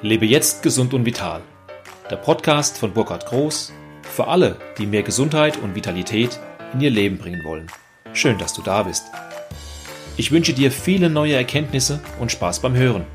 Lebe jetzt gesund und vital. Der Podcast von Burkhard Groß für alle, die mehr Gesundheit und Vitalität in ihr Leben bringen wollen. Schön, dass du da bist. Ich wünsche dir viele neue Erkenntnisse und Spaß beim Hören.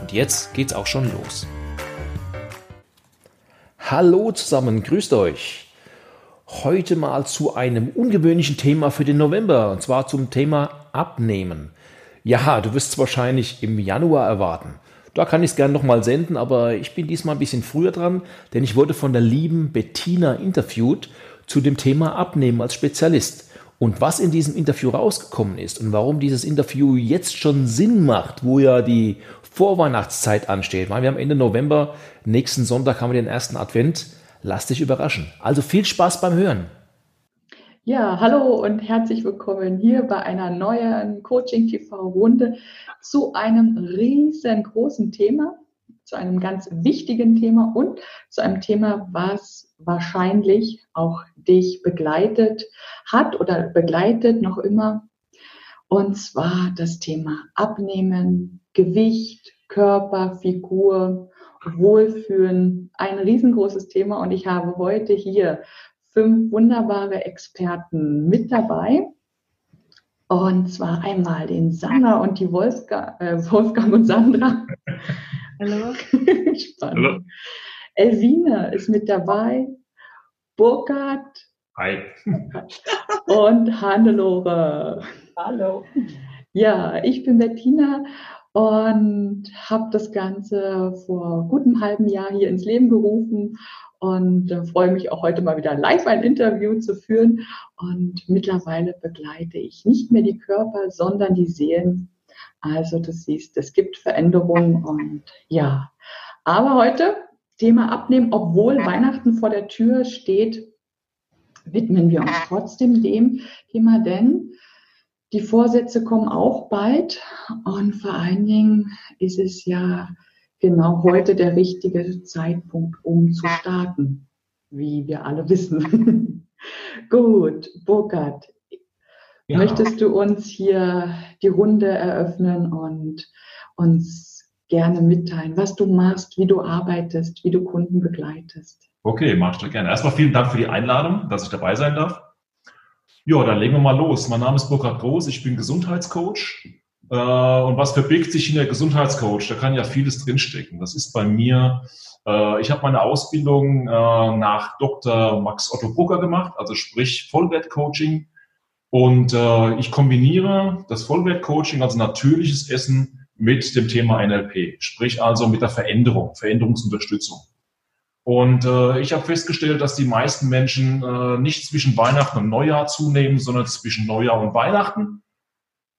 Und jetzt geht's auch schon los. Hallo zusammen, grüßt euch. Heute mal zu einem ungewöhnlichen Thema für den November, und zwar zum Thema Abnehmen. Ja, du wirst es wahrscheinlich im Januar erwarten. Da kann ich es gerne nochmal senden, aber ich bin diesmal ein bisschen früher dran, denn ich wurde von der lieben Bettina interviewt zu dem Thema Abnehmen als Spezialist. Und was in diesem Interview rausgekommen ist und warum dieses Interview jetzt schon Sinn macht, wo ja die Vorweihnachtszeit ansteht. Weil wir am Ende November, nächsten Sonntag haben wir den ersten Advent. Lass dich überraschen. Also viel Spaß beim Hören. Ja, hallo und herzlich willkommen hier bei einer neuen Coaching TV Runde zu einem riesengroßen Thema, zu einem ganz wichtigen Thema und zu einem Thema, was wahrscheinlich auch dich begleitet hat oder begleitet noch immer. Und zwar das Thema Abnehmen, Gewicht, Körper, Figur, Wohlfühlen. Ein riesengroßes Thema und ich habe heute hier fünf wunderbare Experten mit dabei. Und zwar einmal den Sandra und die Wolfgang, äh, Wolfgang und Sandra. Hallo. Spannend. Hallo. Elvine ist mit dabei. Burkhard. Hi. Und Hannelore. Hallo. Ja, ich bin Bettina und habe das Ganze vor gutem halben Jahr hier ins Leben gerufen und äh, freue mich auch heute mal wieder live ein Interview zu führen. Und mittlerweile begleite ich nicht mehr die Körper, sondern die Seelen. Also du siehst, es gibt Veränderungen und ja. Aber heute Thema Abnehmen, obwohl Weihnachten vor der Tür steht, widmen wir uns trotzdem dem Thema, denn die Vorsätze kommen auch bald und vor allen Dingen ist es ja genau heute der richtige Zeitpunkt, um zu starten, wie wir alle wissen. Gut, Burkhard, ja. möchtest du uns hier die Runde eröffnen und uns gerne mitteilen, was du machst, wie du arbeitest, wie du Kunden begleitest? Okay, mach ich das gerne. Erstmal vielen Dank für die Einladung, dass ich dabei sein darf. Ja, dann legen wir mal los. Mein Name ist Burkhard Groß, ich bin Gesundheitscoach äh, und was verbirgt sich in der Gesundheitscoach? Da kann ja vieles drinstecken. Das ist bei mir, äh, ich habe meine Ausbildung äh, nach Dr. Max Otto Brucker gemacht, also sprich Vollwertcoaching. Und ich kombiniere das Vollwertcoaching, also natürliches Essen, mit dem Thema NLP, sprich also mit der Veränderung, Veränderungsunterstützung. Und äh, ich habe festgestellt, dass die meisten Menschen äh, nicht zwischen Weihnachten und Neujahr zunehmen, sondern zwischen Neujahr und Weihnachten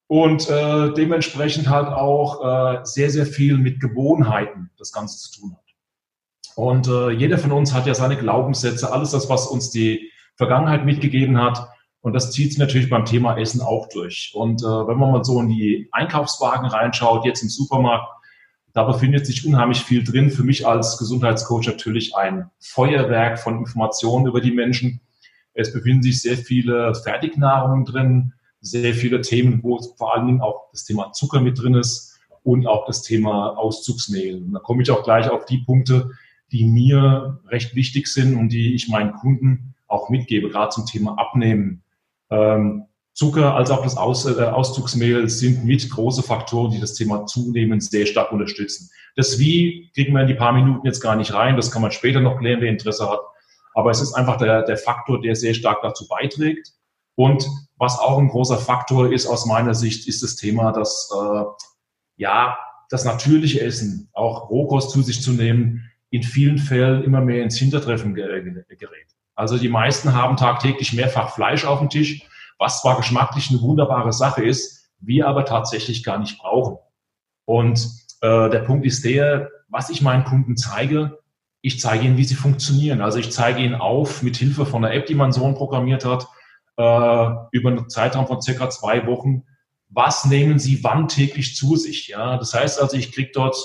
und äh, dementsprechend halt auch äh, sehr, sehr viel mit Gewohnheiten das Ganze zu tun hat. Und äh, jeder von uns hat ja seine Glaubenssätze, alles das, was uns die Vergangenheit mitgegeben hat. Und das zieht sich natürlich beim Thema Essen auch durch. Und äh, wenn man mal so in die Einkaufswagen reinschaut, jetzt im Supermarkt, da befindet sich unheimlich viel drin. Für mich als Gesundheitscoach natürlich ein Feuerwerk von Informationen über die Menschen. Es befinden sich sehr viele Fertignahrungen drin, sehr viele Themen, wo vor allen Dingen auch das Thema Zucker mit drin ist und auch das Thema Auszugsmehl. Und da komme ich auch gleich auf die Punkte, die mir recht wichtig sind und die ich meinen Kunden auch mitgebe, gerade zum Thema Abnehmen. Ähm, Zucker als auch das Aus, äh, Auszugsmehl sind mit große Faktoren, die das Thema Zunehmen sehr stark unterstützen. Das Wie kriegen wir in die paar Minuten jetzt gar nicht rein, das kann man später noch klären, wer Interesse hat. Aber es ist einfach der, der Faktor, der sehr stark dazu beiträgt. Und was auch ein großer Faktor ist aus meiner Sicht, ist das Thema, dass äh, ja das natürliche Essen, auch Rohkost zu sich zu nehmen, in vielen Fällen immer mehr ins Hintertreffen gerät. Also die meisten haben tagtäglich mehrfach Fleisch auf dem Tisch, was zwar geschmacklich eine wunderbare Sache ist, wir aber tatsächlich gar nicht brauchen. Und äh, der Punkt ist der, was ich meinen Kunden zeige, ich zeige ihnen, wie sie funktionieren. Also ich zeige ihnen auf mit Hilfe von einer App, die mein Sohn programmiert hat, äh, über einen Zeitraum von circa zwei Wochen, was nehmen Sie wann täglich zu sich? Ja, das heißt also, ich kriege dort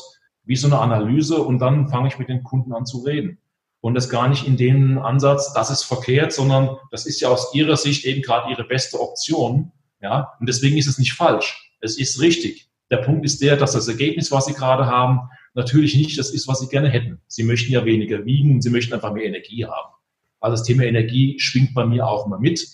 wie so eine Analyse und dann fange ich mit den Kunden an zu reden. Und das gar nicht in dem Ansatz, das ist verkehrt, sondern das ist ja aus Ihrer Sicht eben gerade Ihre beste Option. Ja, und deswegen ist es nicht falsch. Es ist richtig. Der Punkt ist der, dass das Ergebnis, was Sie gerade haben, natürlich nicht das ist, was sie gerne hätten. Sie möchten ja weniger wiegen, sie möchten einfach mehr Energie haben. Also das Thema Energie schwingt bei mir auch immer mit.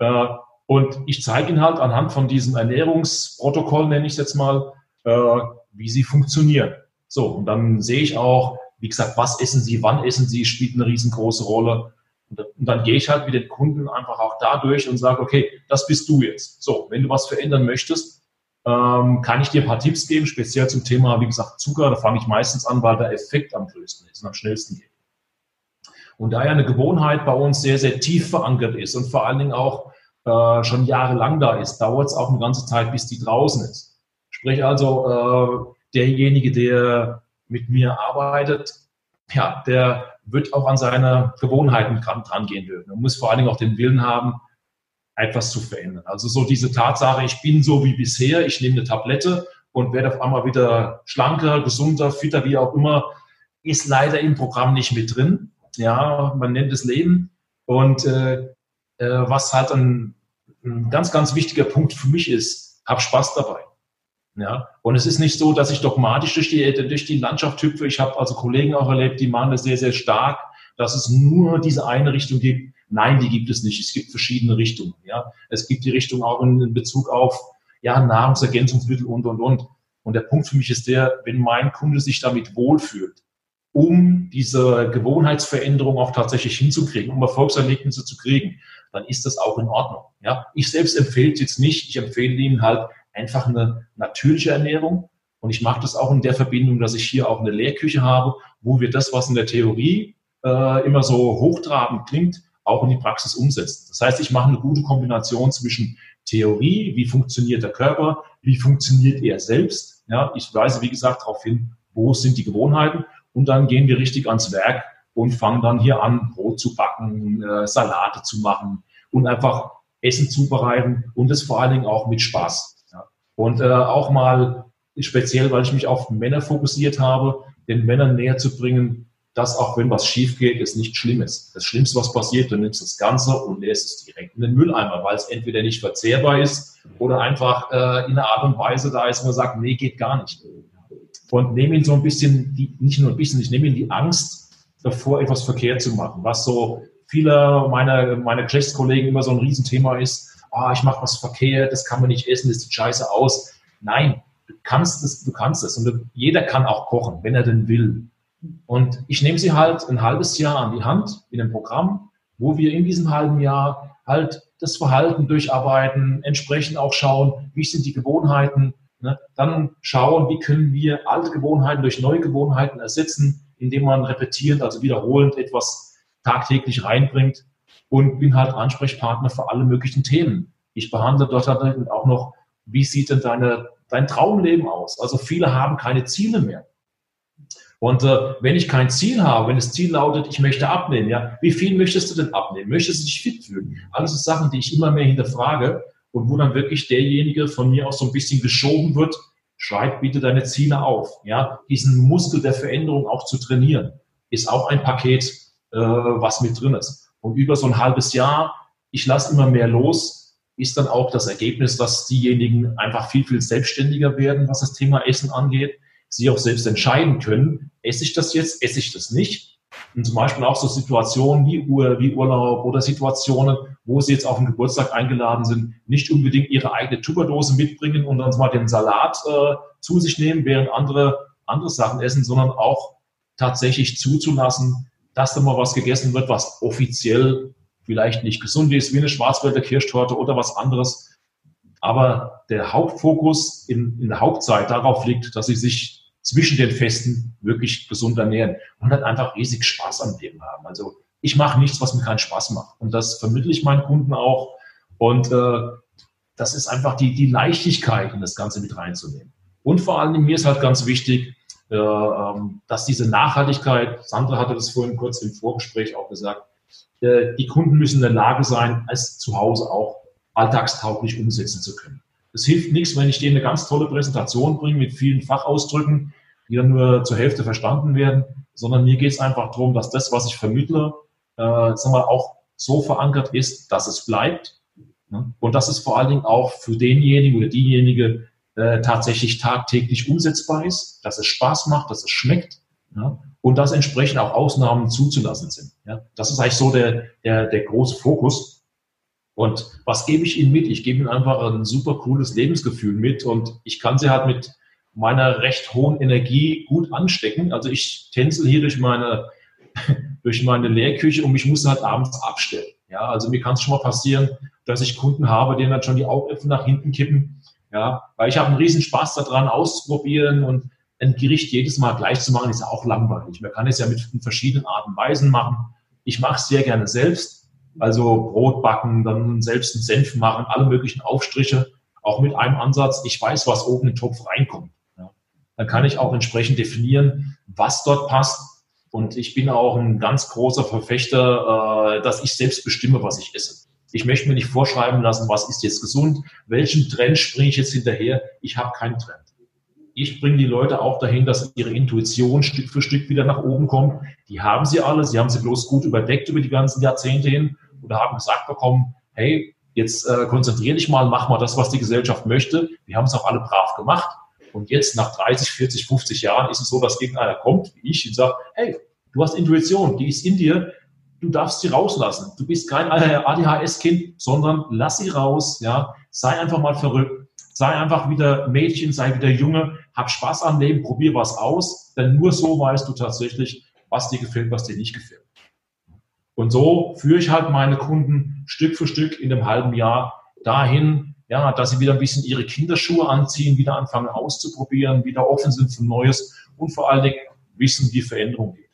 Äh, und ich zeige Ihnen halt anhand von diesem Ernährungsprotokoll, nenne ich es jetzt mal, äh, wie sie funktionieren. So, und dann sehe ich auch, wie gesagt, was essen Sie, wann essen Sie, spielt eine riesengroße Rolle. Und dann gehe ich halt mit den Kunden einfach auch dadurch und sage, okay, das bist du jetzt. So, wenn du was verändern möchtest, ähm, kann ich dir ein paar Tipps geben, speziell zum Thema, wie gesagt, Zucker. Da fange ich meistens an, weil der Effekt am größten ist und am schnellsten geht. Und da ja eine Gewohnheit bei uns sehr, sehr tief verankert ist und vor allen Dingen auch äh, schon jahrelang da ist, dauert es auch eine ganze Zeit, bis die draußen ist. Sprich also, äh, derjenige, der mit mir arbeitet, ja, der wird auch an seine Gewohnheiten dran gehen dürfen. Man muss vor allen Dingen auch den Willen haben, etwas zu verändern. Also so diese Tatsache, ich bin so wie bisher, ich nehme eine Tablette und werde auf einmal wieder schlanker, gesunder, fitter, wie auch immer, ist leider im Programm nicht mit drin. Ja, man nennt es Leben. Und äh, äh, was halt ein, ein ganz, ganz wichtiger Punkt für mich ist, hab Spaß dabei. Ja, und es ist nicht so, dass ich dogmatisch durch die, durch die Landschaft hüpfe. Ich habe also Kollegen auch erlebt, die machen das sehr, sehr stark, dass es nur diese eine Richtung gibt. Nein, die gibt es nicht. Es gibt verschiedene Richtungen. Ja, es gibt die Richtung auch in Bezug auf ja, Nahrungsergänzungsmittel und, und, und. Und der Punkt für mich ist der, wenn mein Kunde sich damit wohlfühlt, um diese Gewohnheitsveränderung auch tatsächlich hinzukriegen, um Erfolgserlebnisse zu kriegen, dann ist das auch in Ordnung. Ja, ich selbst empfehle es jetzt nicht. Ich empfehle Ihnen halt einfach eine natürliche Ernährung. Und ich mache das auch in der Verbindung, dass ich hier auch eine Lehrküche habe, wo wir das, was in der Theorie äh, immer so hochtrabend klingt, auch in die Praxis umsetzen. Das heißt, ich mache eine gute Kombination zwischen Theorie, wie funktioniert der Körper, wie funktioniert er selbst. Ja, ich weise, wie gesagt, darauf hin, wo sind die Gewohnheiten. Und dann gehen wir richtig ans Werk und fangen dann hier an, Brot zu backen, äh, Salate zu machen und einfach Essen zubereiten und das vor allen Dingen auch mit Spaß. Und äh, auch mal speziell, weil ich mich auf Männer fokussiert habe, den Männern näher zu bringen, dass auch wenn was schief geht, es nicht schlimm ist. Das Schlimmste, was passiert, du nimmst das Ganze und lässt es direkt in den Mülleimer, weil es entweder nicht verzehrbar ist oder einfach äh, in einer Art und Weise da ist, wo man sagt, nee, geht gar nicht. Und nehme ihn so ein bisschen, die, nicht nur ein bisschen, ich nehme ihn die Angst davor, etwas verkehrt zu machen, was so viele meiner, meiner Geschlechtskollegen immer so ein Riesenthema ist oh, ich mache was verkehrt, das kann man nicht essen, das sieht scheiße aus. Nein, du kannst es, du kannst es. Und du, jeder kann auch kochen, wenn er denn will. Und ich nehme sie halt ein halbes Jahr an die Hand in einem Programm, wo wir in diesem halben Jahr halt das Verhalten durcharbeiten, entsprechend auch schauen, wie sind die Gewohnheiten, ne? dann schauen, wie können wir alte Gewohnheiten durch neue Gewohnheiten ersetzen, indem man repetierend, also wiederholend etwas tagtäglich reinbringt und bin halt Ansprechpartner für alle möglichen Themen. Ich behandle dort halt auch noch, wie sieht denn deine, dein Traumleben aus? Also viele haben keine Ziele mehr. Und äh, wenn ich kein Ziel habe, wenn das Ziel lautet, ich möchte abnehmen, ja, wie viel möchtest du denn abnehmen? Möchtest du dich fit fühlen? Alles sind Sachen, die ich immer mehr hinterfrage und wo dann wirklich derjenige von mir aus so ein bisschen geschoben wird, schreib bitte deine Ziele auf. Ja, diesen Muskel der Veränderung auch zu trainieren, ist auch ein Paket, äh, was mit drin ist. Und über so ein halbes Jahr, ich lasse immer mehr los, ist dann auch das Ergebnis, dass diejenigen einfach viel, viel selbstständiger werden, was das Thema Essen angeht. Sie auch selbst entscheiden können, esse ich das jetzt, esse ich das nicht. Und zum Beispiel auch so Situationen wie, Ur, wie Urlaub oder Situationen, wo sie jetzt auf den Geburtstag eingeladen sind, nicht unbedingt ihre eigene Tupperdose mitbringen und dann mal den Salat äh, zu sich nehmen, während andere andere Sachen essen, sondern auch tatsächlich zuzulassen, dass da mal was gegessen wird, was offiziell vielleicht nicht gesund ist, wie eine Schwarzwälder Kirschtorte oder was anderes. Aber der Hauptfokus in, in der Hauptzeit darauf liegt, dass sie sich zwischen den Festen wirklich gesund ernähren und halt einfach riesig Spaß am Leben haben. Also ich mache nichts, was mir keinen Spaß macht. Und das vermittle ich meinen Kunden auch. Und äh, das ist einfach die, die Leichtigkeit, in das Ganze mit reinzunehmen. Und vor allem mir ist halt ganz wichtig, dass diese Nachhaltigkeit, Sandra hatte das vorhin kurz im Vorgespräch auch gesagt, äh, die Kunden müssen in der Lage sein, es zu Hause auch alltagstauglich umsetzen zu können. Es hilft nichts, wenn ich denen eine ganz tolle Präsentation bringe mit vielen Fachausdrücken, die dann nur zur Hälfte verstanden werden, sondern mir geht es einfach darum, dass das, was ich vermittle, äh, sagen wir, auch so verankert ist, dass es bleibt. Ne? Und dass es vor allen Dingen auch für denjenigen oder diejenige äh, tatsächlich tagtäglich umsetzbar ist, dass es Spaß macht, dass es schmeckt ja, und dass entsprechend auch Ausnahmen zuzulassen sind. Ja. Das ist eigentlich so der, der, der große Fokus. Und was gebe ich Ihnen mit? Ich gebe Ihnen einfach ein super cooles Lebensgefühl mit und ich kann Sie halt mit meiner recht hohen Energie gut anstecken. Also ich tänzel hier durch meine, durch meine Lehrküche und ich muss halt abends abstellen. Ja, also mir kann es schon mal passieren, dass ich Kunden habe, denen dann schon die Augäpfel nach hinten kippen. Ja, weil ich habe einen riesen Spaß daran auszuprobieren und ein Gericht jedes Mal gleich zu machen, ist auch langweilig. Man kann es ja mit verschiedenen Arten und Weisen machen. Ich mache es sehr gerne selbst. Also Brot backen, dann selbst einen Senf machen, alle möglichen Aufstriche, auch mit einem Ansatz. Ich weiß, was oben den Topf reinkommt. Ja. Dann kann ich auch entsprechend definieren, was dort passt. Und ich bin auch ein ganz großer Verfechter, äh, dass ich selbst bestimme, was ich esse. Ich möchte mir nicht vorschreiben lassen, was ist jetzt gesund, welchen Trend springe ich jetzt hinterher. Ich habe keinen Trend. Ich bringe die Leute auch dahin, dass ihre Intuition Stück für Stück wieder nach oben kommt. Die haben sie alle, sie haben sie bloß gut überdeckt über die ganzen Jahrzehnte hin oder haben gesagt bekommen, hey, jetzt äh, konzentriere dich mal, mach mal das, was die Gesellschaft möchte. Wir haben es auch alle brav gemacht. Und jetzt nach 30, 40, 50 Jahren ist es so, dass gegen einer kommt, wie ich, und sagt, hey, du hast Intuition, die ist in dir, du darfst sie rauslassen. Du bist kein ADHS-Kind, sondern lass sie raus, ja. Sei einfach mal verrückt. Sei einfach wieder Mädchen, sei wieder Junge, hab Spaß am Leben, probier was aus, denn nur so weißt du tatsächlich, was dir gefällt, was dir nicht gefällt. Und so führe ich halt meine Kunden Stück für Stück in einem halben Jahr dahin, ja, dass sie wieder ein bisschen ihre Kinderschuhe anziehen, wieder anfangen auszuprobieren, wieder offen sind für Neues und vor allen Dingen wissen, wie Veränderung geht.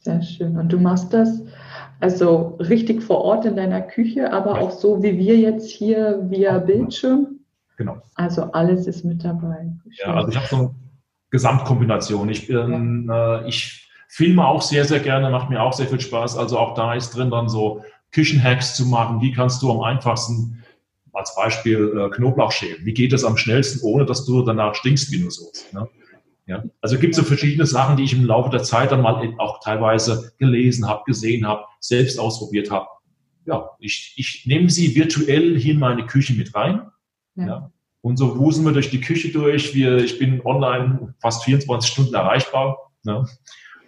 Sehr schön. Und du machst das also richtig vor Ort in deiner Küche, aber ja. auch so wie wir jetzt hier via Bildschirm. Genau. Also alles ist mit dabei. Schön. Ja, also ich habe so eine Gesamtkombination. Ich bin, ja. äh, ich filme auch sehr, sehr gerne, macht mir auch sehr viel Spaß. Also auch da ist drin dann so Küchenhacks zu machen. Wie kannst du am einfachsten als Beispiel äh, Knoblauch schälen? Wie geht es am schnellsten, ohne dass du danach stinkst wie nur so? Ne? Ja, also gibt es so verschiedene Sachen, die ich im Laufe der Zeit dann mal auch teilweise gelesen habe, gesehen habe, selbst ausprobiert habe. Ja, ich, ich nehme sie virtuell hier in meine Küche mit rein. Ja. ja. Und so wuseln wir durch die Küche durch. Wir, ich bin online fast 24 Stunden erreichbar. Ne?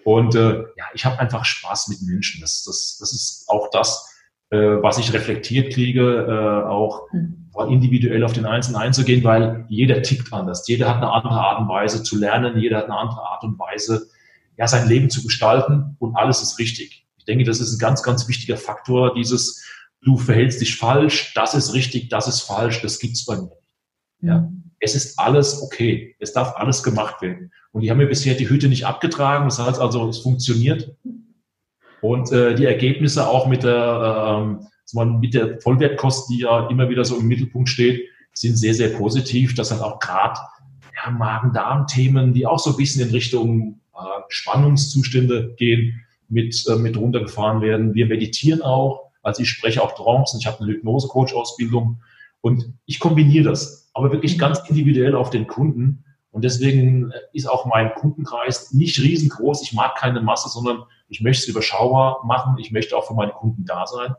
Und äh, ja, ich habe einfach Spaß mit Menschen. Das, das, das ist auch das, äh, was ich reflektiert kriege, äh, auch mhm. Individuell auf den Einzelnen einzugehen, weil jeder tickt anders. Jeder hat eine andere Art und Weise zu lernen, jeder hat eine andere Art und Weise, ja, sein Leben zu gestalten und alles ist richtig. Ich denke, das ist ein ganz, ganz wichtiger Faktor, dieses, du verhältst dich falsch, das ist richtig, das ist falsch, das gibt's bei mir. Ja. Mhm. Es ist alles okay. Es darf alles gemacht werden. Und die haben mir bisher die Hüte nicht abgetragen. Das heißt also, es funktioniert. Und äh, die Ergebnisse auch mit der, äh, mit der Vollwertkost, die ja immer wieder so im Mittelpunkt steht, sind sehr, sehr positiv. Das sind auch gerade ja, Magen-Darm-Themen, die auch so ein bisschen in Richtung äh, Spannungszustände gehen, mit, äh, mit runtergefahren werden. Wir meditieren auch. Also ich spreche auch Trancen. Ich habe eine Hypnose-Coach-Ausbildung. Und ich kombiniere das, aber wirklich ganz individuell auf den Kunden. Und deswegen ist auch mein Kundenkreis nicht riesengroß. Ich mag keine Masse, sondern ich möchte es überschaubar machen. Ich möchte auch für meine Kunden da sein.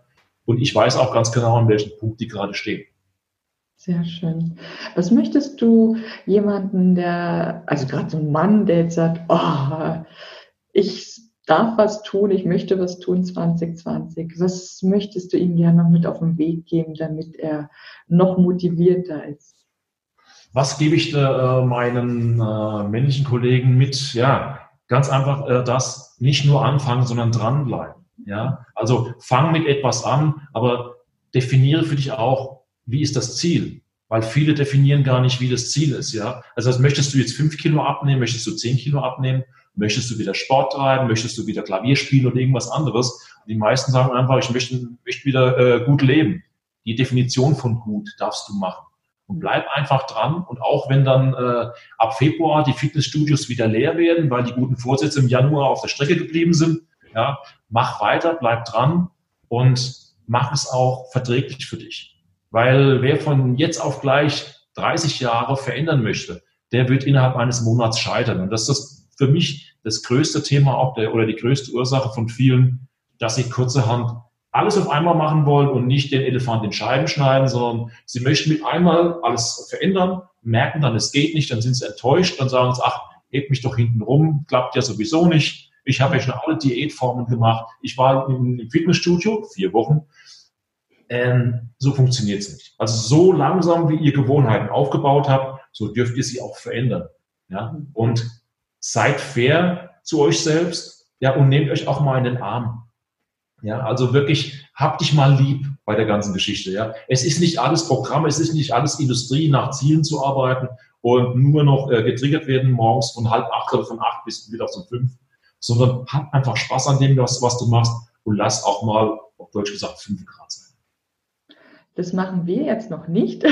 Und ich weiß auch ganz genau, an welchem Punkt die gerade stehen. Sehr schön. Was möchtest du jemanden, der, also gerade so ein Mann, der jetzt sagt, oh, ich darf was tun, ich möchte was tun 2020. Was möchtest du ihm gerne noch mit auf den Weg geben, damit er noch motivierter ist? Was gebe ich äh, meinen äh, männlichen Kollegen mit? Ja, ganz einfach äh, das nicht nur anfangen, sondern dranbleiben. Ja, also fang mit etwas an, aber definiere für dich auch, wie ist das Ziel? Weil viele definieren gar nicht, wie das Ziel ist. Ja, also das möchtest du jetzt fünf Kilo abnehmen, möchtest du zehn Kilo abnehmen, möchtest du wieder Sport treiben, möchtest du wieder Klavier spielen oder irgendwas anderes? Die meisten sagen einfach, ich möchte, möchte wieder äh, gut leben. Die Definition von gut darfst du machen. Und bleib einfach dran. Und auch wenn dann äh, ab Februar die Fitnessstudios wieder leer werden, weil die guten Vorsätze im Januar auf der Strecke geblieben sind, ja, mach weiter, bleib dran und mach es auch verträglich für dich. Weil wer von jetzt auf gleich 30 Jahre verändern möchte, der wird innerhalb eines Monats scheitern. Und das ist für mich das größte Thema auch der, oder die größte Ursache von vielen, dass sie kurzerhand alles auf einmal machen wollen und nicht den Elefant in Scheiben schneiden, sondern sie möchten mit einmal alles verändern merken dann, es geht nicht, dann sind sie enttäuscht, dann sagen sie, ach, hebt mich doch hinten rum, klappt ja sowieso nicht. Ich habe ja schon alle Diätformen gemacht. Ich war im Fitnessstudio, vier Wochen. Ähm, so funktioniert es nicht. Also so langsam, wie ihr Gewohnheiten aufgebaut habt, so dürft ihr sie auch verändern. Ja? Und seid fair zu euch selbst ja, und nehmt euch auch mal in den Arm. Ja, also wirklich, habt dich mal lieb bei der ganzen Geschichte. Ja, es ist nicht alles Programm, es ist nicht alles Industrie, nach Zielen zu arbeiten und nur noch äh, getriggert werden morgens von halb acht oder von acht bis mittags um fünf, sondern hab einfach Spaß an dem, was, was du machst und lass auch mal, auf Deutsch gesagt, fünf Grad sein. Das machen wir jetzt noch nicht.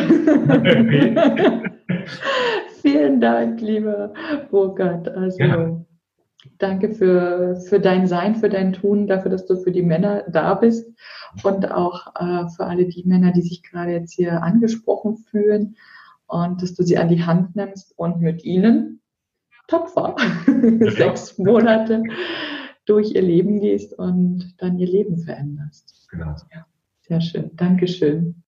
Vielen Dank, lieber Burkhard. Also, ja. Danke für, für dein Sein, für dein Tun, dafür, dass du für die Männer da bist und auch äh, für alle die Männer, die sich gerade jetzt hier angesprochen fühlen und dass du sie an die Hand nimmst und mit ihnen tapfer ja. sechs Monate durch ihr Leben gehst und dann ihr Leben veränderst. Genau. Ja, sehr schön. Dankeschön.